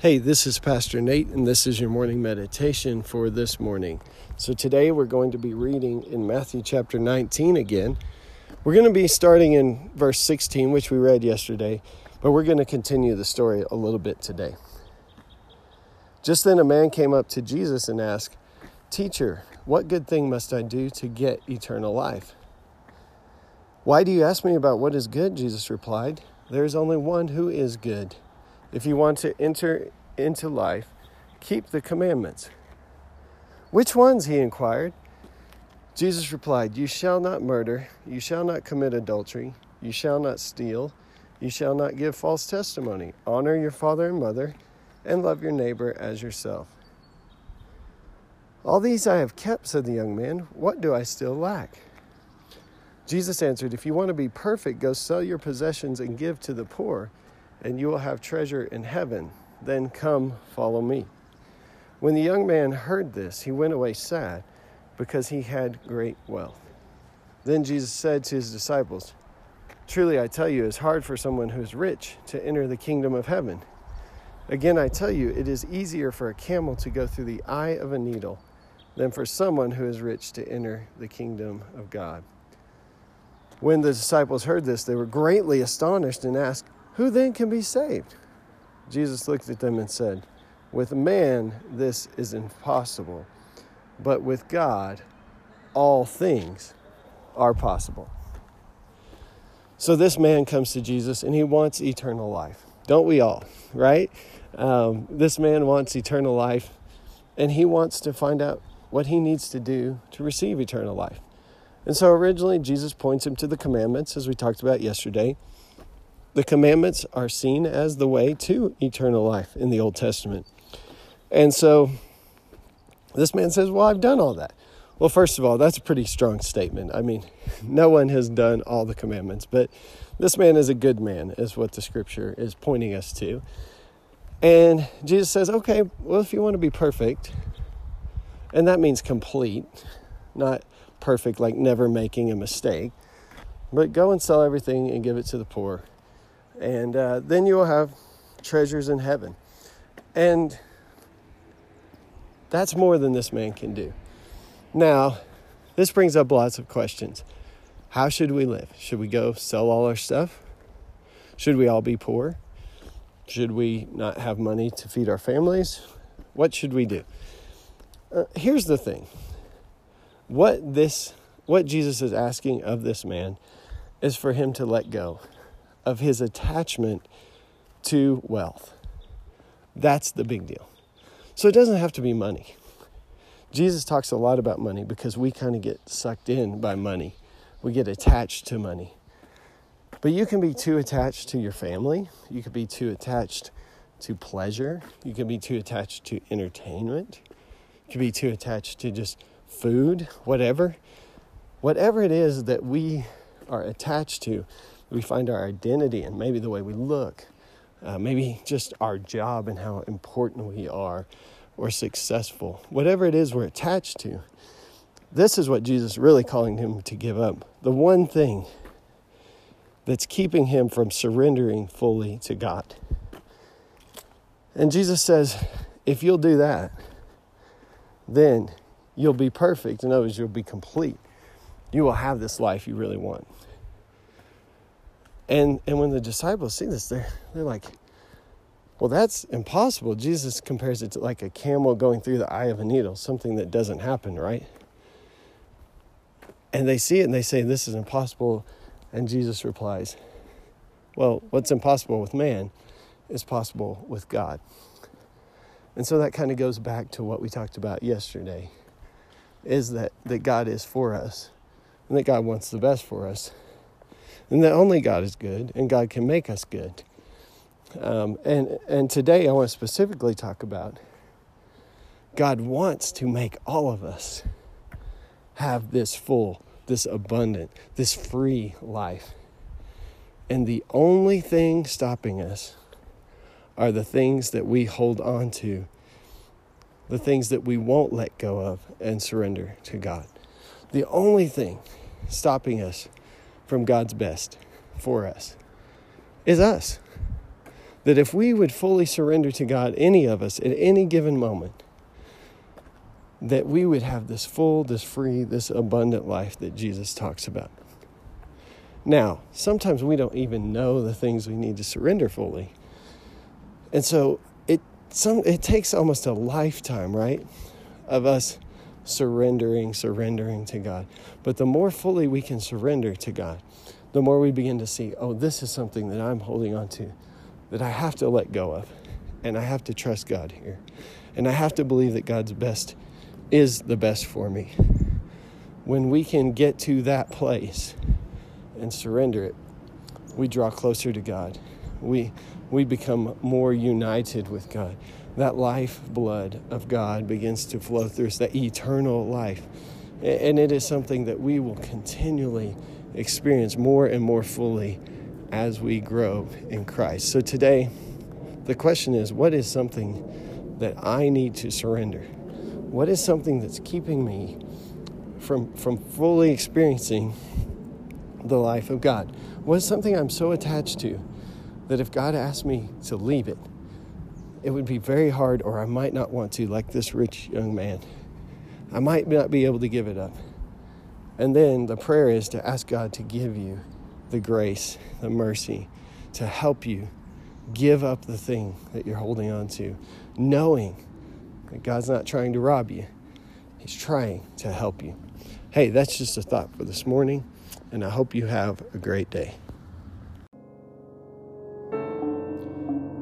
Hey, this is Pastor Nate, and this is your morning meditation for this morning. So, today we're going to be reading in Matthew chapter 19 again. We're going to be starting in verse 16, which we read yesterday, but we're going to continue the story a little bit today. Just then, a man came up to Jesus and asked, Teacher, what good thing must I do to get eternal life? Why do you ask me about what is good? Jesus replied. There is only one who is good. If you want to enter into life, keep the commandments. Which ones? he inquired. Jesus replied, You shall not murder, you shall not commit adultery, you shall not steal, you shall not give false testimony, honor your father and mother, and love your neighbor as yourself. All these I have kept, said the young man. What do I still lack? Jesus answered, If you want to be perfect, go sell your possessions and give to the poor and you will have treasure in heaven. Then come, follow me. When the young man heard this, he went away sad because he had great wealth. Then Jesus said to his disciples, Truly I tell you, it's hard for someone who is rich to enter the kingdom of heaven. Again, I tell you, it is easier for a camel to go through the eye of a needle than for someone who is rich to enter the kingdom of God. When the disciples heard this, they were greatly astonished and asked, who then can be saved? Jesus looked at them and said, With man, this is impossible, but with God, all things are possible. So this man comes to Jesus and he wants eternal life. Don't we all, right? Um, this man wants eternal life and he wants to find out what he needs to do to receive eternal life. And so originally, Jesus points him to the commandments, as we talked about yesterday. The commandments are seen as the way to eternal life in the Old Testament. And so this man says, Well, I've done all that. Well, first of all, that's a pretty strong statement. I mean, no one has done all the commandments, but this man is a good man, is what the scripture is pointing us to. And Jesus says, Okay, well, if you want to be perfect, and that means complete, not perfect like never making a mistake, but go and sell everything and give it to the poor and uh, then you will have treasures in heaven. And that's more than this man can do. Now, this brings up lots of questions. How should we live? Should we go sell all our stuff? Should we all be poor? Should we not have money to feed our families? What should we do? Uh, here's the thing. What this what Jesus is asking of this man is for him to let go of his attachment to wealth. That's the big deal. So it doesn't have to be money. Jesus talks a lot about money because we kind of get sucked in by money. We get attached to money. But you can be too attached to your family. You could be too attached to pleasure. You can be too attached to entertainment. You can be too attached to just food, whatever. Whatever it is that we are attached to, we find our identity and maybe the way we look, uh, maybe just our job and how important we are or successful, whatever it is we're attached to. This is what Jesus is really calling him to give up. The one thing that's keeping him from surrendering fully to God. And Jesus says, if you'll do that, then you'll be perfect. In other words, you'll be complete. You will have this life you really want. And and when the disciples see this, they're they're like, well, that's impossible. Jesus compares it to like a camel going through the eye of a needle, something that doesn't happen, right? And they see it and they say, This is impossible. And Jesus replies, Well, what's impossible with man is possible with God. And so that kind of goes back to what we talked about yesterday is that, that God is for us and that God wants the best for us and that only God is good and God can make us good. Um, and, and today I want to specifically talk about God wants to make all of us have this full, this abundant, this free life. And the only thing stopping us are the things that we hold on to, the things that we won't let go of and surrender to God. The only thing stopping us from God's best for us is us. That if we would fully surrender to God, any of us, at any given moment, that we would have this full, this free, this abundant life that Jesus talks about. Now, sometimes we don't even know the things we need to surrender fully. And so it some it takes almost a lifetime, right? Of us surrendering, surrendering to God. But the more fully we can surrender to God, the more we begin to see, oh, this is something that I'm holding on to that I have to let go of. And I have to trust God here. And I have to believe that God's best is the best for me. When we can get to that place and surrender it, we draw closer to God. We, we become more united with God. That life blood of God begins to flow through us, that eternal life. And it is something that we will continually experience more and more fully as we grow in Christ. So today, the question is what is something that I need to surrender? What is something that's keeping me from, from fully experiencing the life of God? What is something I'm so attached to that if God asked me to leave it, it would be very hard, or I might not want to, like this rich young man. I might not be able to give it up. And then the prayer is to ask God to give you the grace, the mercy to help you give up the thing that you're holding on to, knowing that God's not trying to rob you, He's trying to help you. Hey, that's just a thought for this morning, and I hope you have a great day.